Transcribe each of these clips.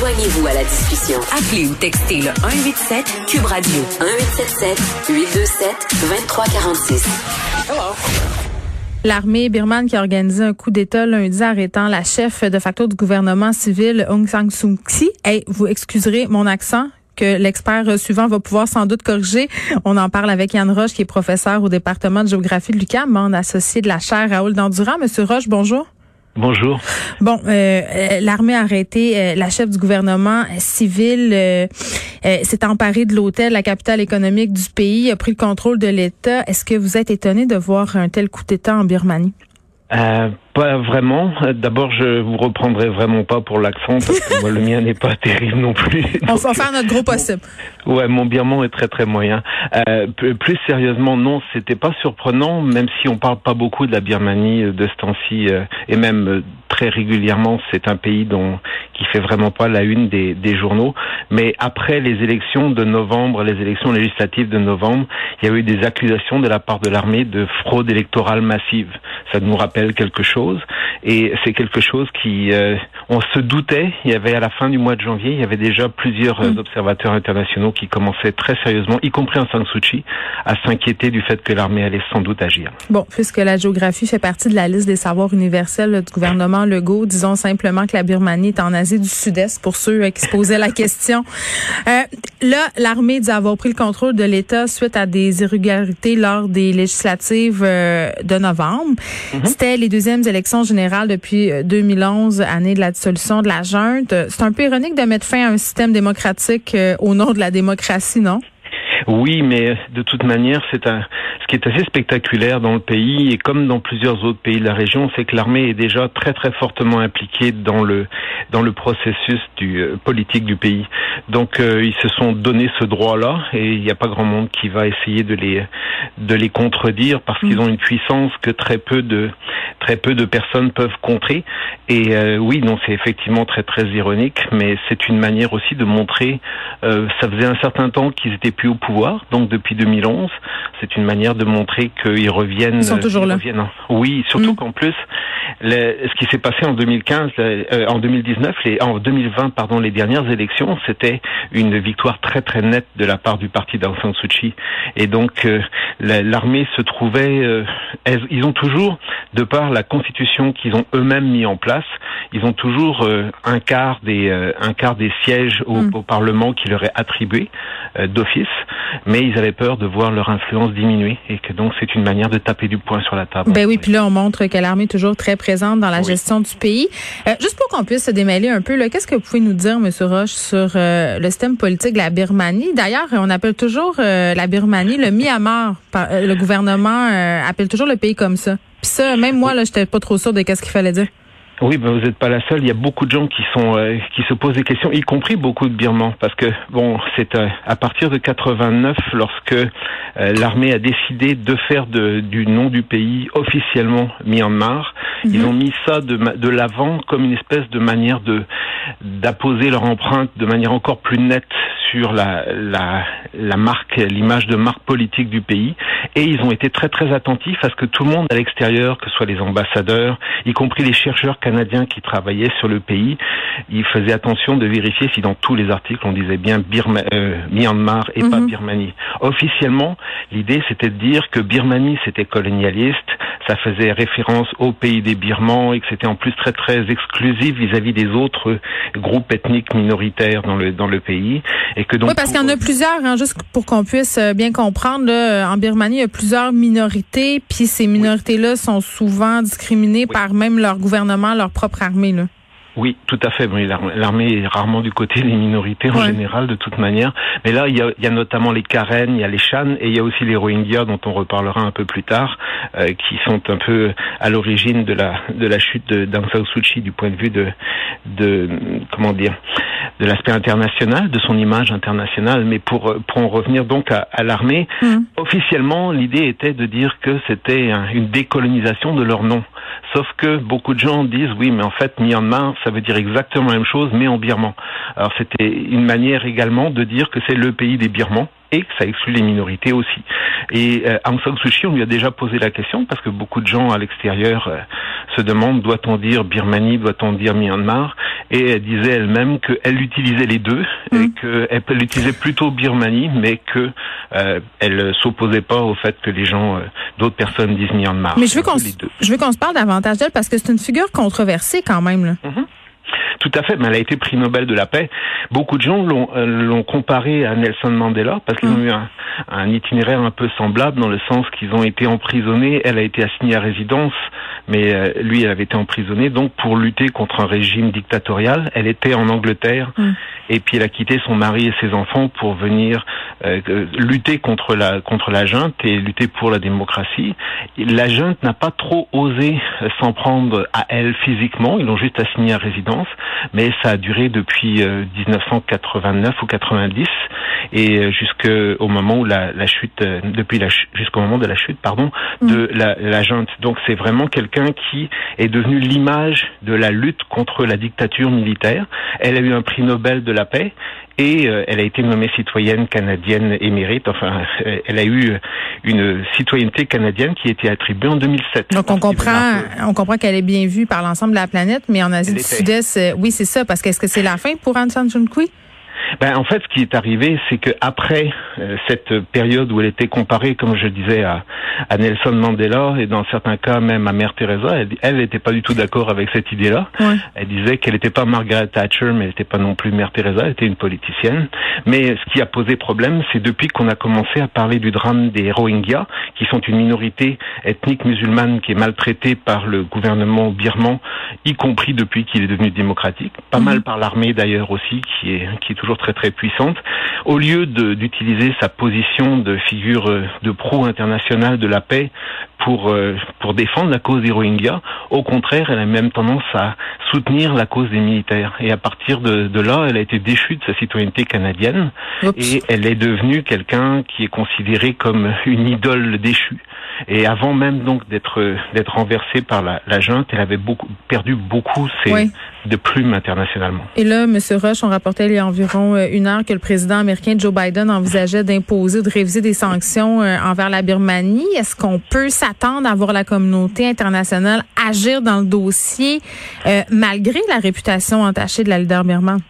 Joignez-vous à la discussion. Appelez ou textez le 187 Cube Radio 1877 827 2346. Hello. L'armée birmane qui a organisé un coup d'État lundi arrêtant la chef de facto du gouvernement civil Aung San Suu Kyi. Hey, vous excuserez mon accent que l'expert suivant va pouvoir sans doute corriger. On en parle avec Yann Roche, qui est professeur au département de géographie de l'UQAM, membre associé de la chaire Raoul Dandurand. Monsieur Roche, bonjour. Bonjour. Bon, euh, euh, l'armée a arrêté euh, la chef du gouvernement civil, s'est emparée de l'hôtel, la capitale économique du pays, a pris le contrôle de l'État. Est-ce que vous êtes étonné de voir un tel coup d'État en Birmanie? Pas vraiment. D'abord, je vous reprendrai vraiment pas pour l'accent parce que moi, le mien n'est pas terrible non plus. On va faire notre gros possible. Ouais, mon birman est très très moyen. Euh, plus sérieusement, non, c'était pas surprenant, même si on parle pas beaucoup de la Birmanie euh, de ce temps-ci, euh, et même euh, très régulièrement, c'est un pays dont qui fait vraiment pas la une des, des journaux. Mais après les élections de novembre, les élections législatives de novembre, il y a eu des accusations de la part de l'armée de fraude électorale massive. Ça nous rappelle quelque chose et c'est quelque chose qui, euh, on se doutait. Il y avait à la fin du mois de janvier, il y avait déjà plusieurs euh, mm. observateurs internationaux qui commençaient très sérieusement, y compris en San Suu Kyi, à s'inquiéter du fait que l'armée allait sans doute agir. Bon, puisque la géographie fait partie de la liste des savoirs universels du gouvernement Legault, disons simplement que la Birmanie est en Asie du Sud-Est pour ceux euh, qui se posaient la question. là, l'armée dit avoir pris le contrôle de l'État suite à des irrégularités lors des législatives de novembre. Mm-hmm. C'était les deuxièmes élections générales depuis 2011, euh, année de la dissolution de la junte. C'est un peu ironique de mettre fin à un système démocratique euh, au nom de la démocratie, non? Oui, mais de toute manière, c'est un, ce qui est assez spectaculaire dans le pays et comme dans plusieurs autres pays de la région, c'est que l'armée est déjà très très fortement impliquée dans le dans le processus du euh, politique du pays. Donc euh, ils se sont donné ce droit-là et il n'y a pas grand monde qui va essayer de les de les contredire parce qu'ils mm. ont une puissance que très peu de très peu de personnes peuvent contrer. Et euh, oui, non, c'est effectivement très très ironique, mais c'est une manière aussi de montrer. ça faisait un certain temps qu'ils étaient plus au pouvoir, donc depuis 2011, c'est une manière de montrer qu'ils reviennent. Ils sont toujours là. Oui, surtout mm. qu'en plus, ce qui s'est passé en 2015, euh, en 2019, les, en 2020, pardon, les dernières élections, c'était une victoire très très nette de la part du parti d'Aung San Suu Kyi. Et donc, euh, l'armée se trouvait, euh, ils ont toujours, de par la constitution qu'ils ont eux-mêmes mis en place, ils ont toujours un quart des un quart des sièges au, mm. au Parlement qui leur est attribué d'office, mais ils avaient peur de voir leur influence diminuer et que donc c'est une manière de taper du poing sur la table. Ben oui, puis là on montre que l'armée est toujours très présente dans la gestion du pays. Euh, juste pour qu'on puisse se démêler un peu, qu'est-ce que vous pouvez nous dire, M. Roche, sur euh, le système politique de la Birmanie? D'ailleurs, on appelle toujours euh, la Birmanie le Myanmar. le gouvernement appelle toujours le pays comme ça. Puis ça, même moi, là, j'étais pas trop sûr de qu'est-ce qu'il fallait dire. Oui, ben vous n'êtes pas la seule. Il y a beaucoup de gens qui sont euh, qui se posent des questions, y compris beaucoup de Birmans, parce que bon, c'est euh, à partir de 89 lorsque euh, l'armée a décidé de faire de, du nom du pays officiellement Myanmar. Mhm. Ils ont mis ça de, de l'avant comme une espèce de manière de d'apposer leur empreinte de manière encore plus nette sur la, la, la marque, l'image de marque politique du pays. Et ils ont été très très attentifs à ce que tout le monde à l'extérieur, que ce soit les ambassadeurs, y compris les chercheurs canadiens qui travaillaient sur le pays, ils faisaient attention de vérifier si dans tous les articles on disait bien Birma, euh, Myanmar et pas mhm. Birmanie. Officiellement, l'idée c'était de dire que Birmanie c'était colonialiste, ça faisait référence au pays des Birmans et que c'était en plus très très exclusif vis-à-vis des autres groupes ethniques minoritaires dans le dans le pays et que donc oui parce qu'il y en a plusieurs hein, juste pour qu'on puisse euh, bien comprendre là, en Birmanie il y a plusieurs minorités puis ces minorités là sont souvent discriminées par même leur gouvernement leur propre armée là. Oui, tout à fait. L'armée est rarement du côté des minorités en Ouais. général, de toute manière. Mais là, il y, a, il y a notamment les Karen, il y a les Shan, et il y a aussi les Rohingyas, dont on reparlera un peu plus tard, euh, qui sont un peu à l'origine de la de la chute d'Aung San Suu Kyi du point de vue de de comment dire de l'aspect international, de son image internationale. Mais pour pour en revenir donc à, à l'armée, Mhm. officiellement, l'idée était de dire que c'était un- une décolonisation de leur nom. Sauf que beaucoup de gens disent oui, mais en fait, Myanmar, ça veut dire exactement la même chose, mais en birman. Alors c'était une manière également de dire que c'est le pays des Birmans et que ça exclut les minorités aussi. Et euh, Aung San Suu Kyi, on lui a déjà posé la question parce que beaucoup de gens à l'extérieur euh, se demandent doit-on dire Birmanie, doit-on dire Myanmar? Et elle disait elle-même qu'elle utilisait les deux et qu'elle elle utilisait plutôt Birmanie, mais que euh, elle s'opposait pas au fait que les gens, euh, d'autres personnes disent Myanmar. Mais je veux qu'on se- deux. je veux qu'on se parle davantage d'elle parce que c'est une figure controversée quand même. Là. Tout à fait, mais elle a été prix Nobel de la paix. Beaucoup de gens l'ont euh, l'ont comparé à Nelson Mandela parce qu'ils ont eu un, un itinéraire un peu semblable dans le sens qu'ils ont été emprisonnés. Elle a été assignée à résidence, mais euh, lui, elle avait été emprisonnée. Donc, pour lutter contre un régime dictatorial, elle était en Angleterre Mm. et puis elle a quitté son mari et ses enfants pour venir euh, euh, lutter contre la contre la junte et lutter pour la démocratie. La junte n'a pas trop osé s'en prendre à elle physiquement. Ils l'ont juste assignée à résidence mais ça a duré depuis euh, 1989 ou 90 et euh, jusqu'au moment où la, la chute, euh, depuis la jusqu'au moment de la chute, pardon, de la, la junte. Donc c'est vraiment quelqu'un qui est devenu l'image de la lutte contre la dictature militaire. Elle a eu un prix Nobel de la paix. Et euh, elle a été nommée citoyenne canadienne émérite. Enfin, euh, elle a eu une citoyenneté canadienne qui a été attribuée en 2007. Donc on comprend, on comprend qu'elle est bien vue par l'ensemble de la planète, mais en Asie Elle du. Sud-Est, euh, oui c'est ça, parce que est-ce que c'est la fin pour Aung San Suu Kyi? Ben, en fait, ce qui est arrivé, c'est que après euh, cette période où elle était comparée, comme je disais, à, à Nelson Mandela et dans certains cas même à Mère Teresa, elle n'était pas du tout d'accord avec cette idée-là. Ouais. Elle disait qu'elle n'était pas Margaret Thatcher, mais elle n'était pas non plus Mère Teresa, elle était une politicienne. Mais ce qui a posé problème, c'est depuis qu'on a commencé à parler du drame des Rohingyas, qui sont une minorité ethnique musulmane qui est maltraitée par le gouvernement birman, y compris depuis qu'il est devenu démocratique, pas mal par l'armée d'ailleurs aussi, qui est qui est toujours très très puissante. Au lieu d'utiliser sa position de figure euh, de pro international de la paix pour euh, pour défendre la cause des Rohingyas, au contraire, elle a même tendance à soutenir la cause des militaires. Et à partir de, de là, elle a été déchue de sa citoyenneté canadienne Oups. et elle est devenue quelqu'un qui est considéré comme une idole déchue. Et avant même donc d'être d'être renversée par la, la junte, elle avait beaucoup perdu beaucoup ses Oui. de plumes internationalement. Et là, M. Roche, on rapportait il y a environ euh, une heure que le président américain Joe Biden envisageait d'imposer ou de réviser des sanctions euh, envers la Birmanie. Est-ce qu'on peut s'attendre à voir la communauté internationale agir dans le dossier euh, malgré la réputation entachée de la leader birmane?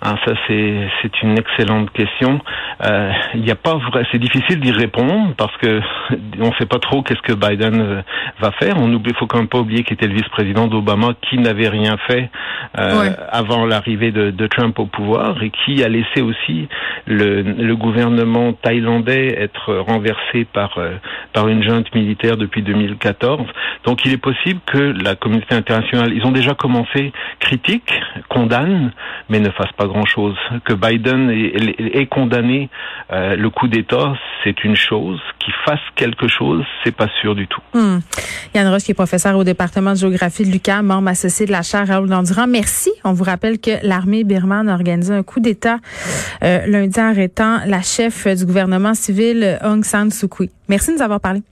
Ah, ça c'est c'est une excellente question. Euh, Il y a pas vrai, c'est difficile d'y répondre parce que on sait pas trop qu'est-ce que Biden euh, va faire. On oublie, faut quand même pas oublier qu'il était le vice-président d'Obama qui n'avait rien fait euh, Ouais. avant l'arrivée de, de Trump au pouvoir et qui a laissé aussi le, le gouvernement thaïlandais être renversé par euh, par une junte militaire depuis 2014. Donc il est possible que la communauté internationale, ils ont déjà commencé, critique, condamne, mais ne fasse pas grand-chose. Que Biden ait, condamné euh, le coup d'État, c'est une chose. Qu'il fasse quelque chose, c'est pas sûr du tout. Hmm. Yann Roche, qui est professeur au département de géographie de l'UQAM, membre associé de la chaire Raoul Dandurand. Merci. On vous rappelle que l'armée birmane a organisé un coup d'État euh, lundi arrêtant la chef du gouvernement civil Aung San Suu Kyi. Merci de nous avoir parlé.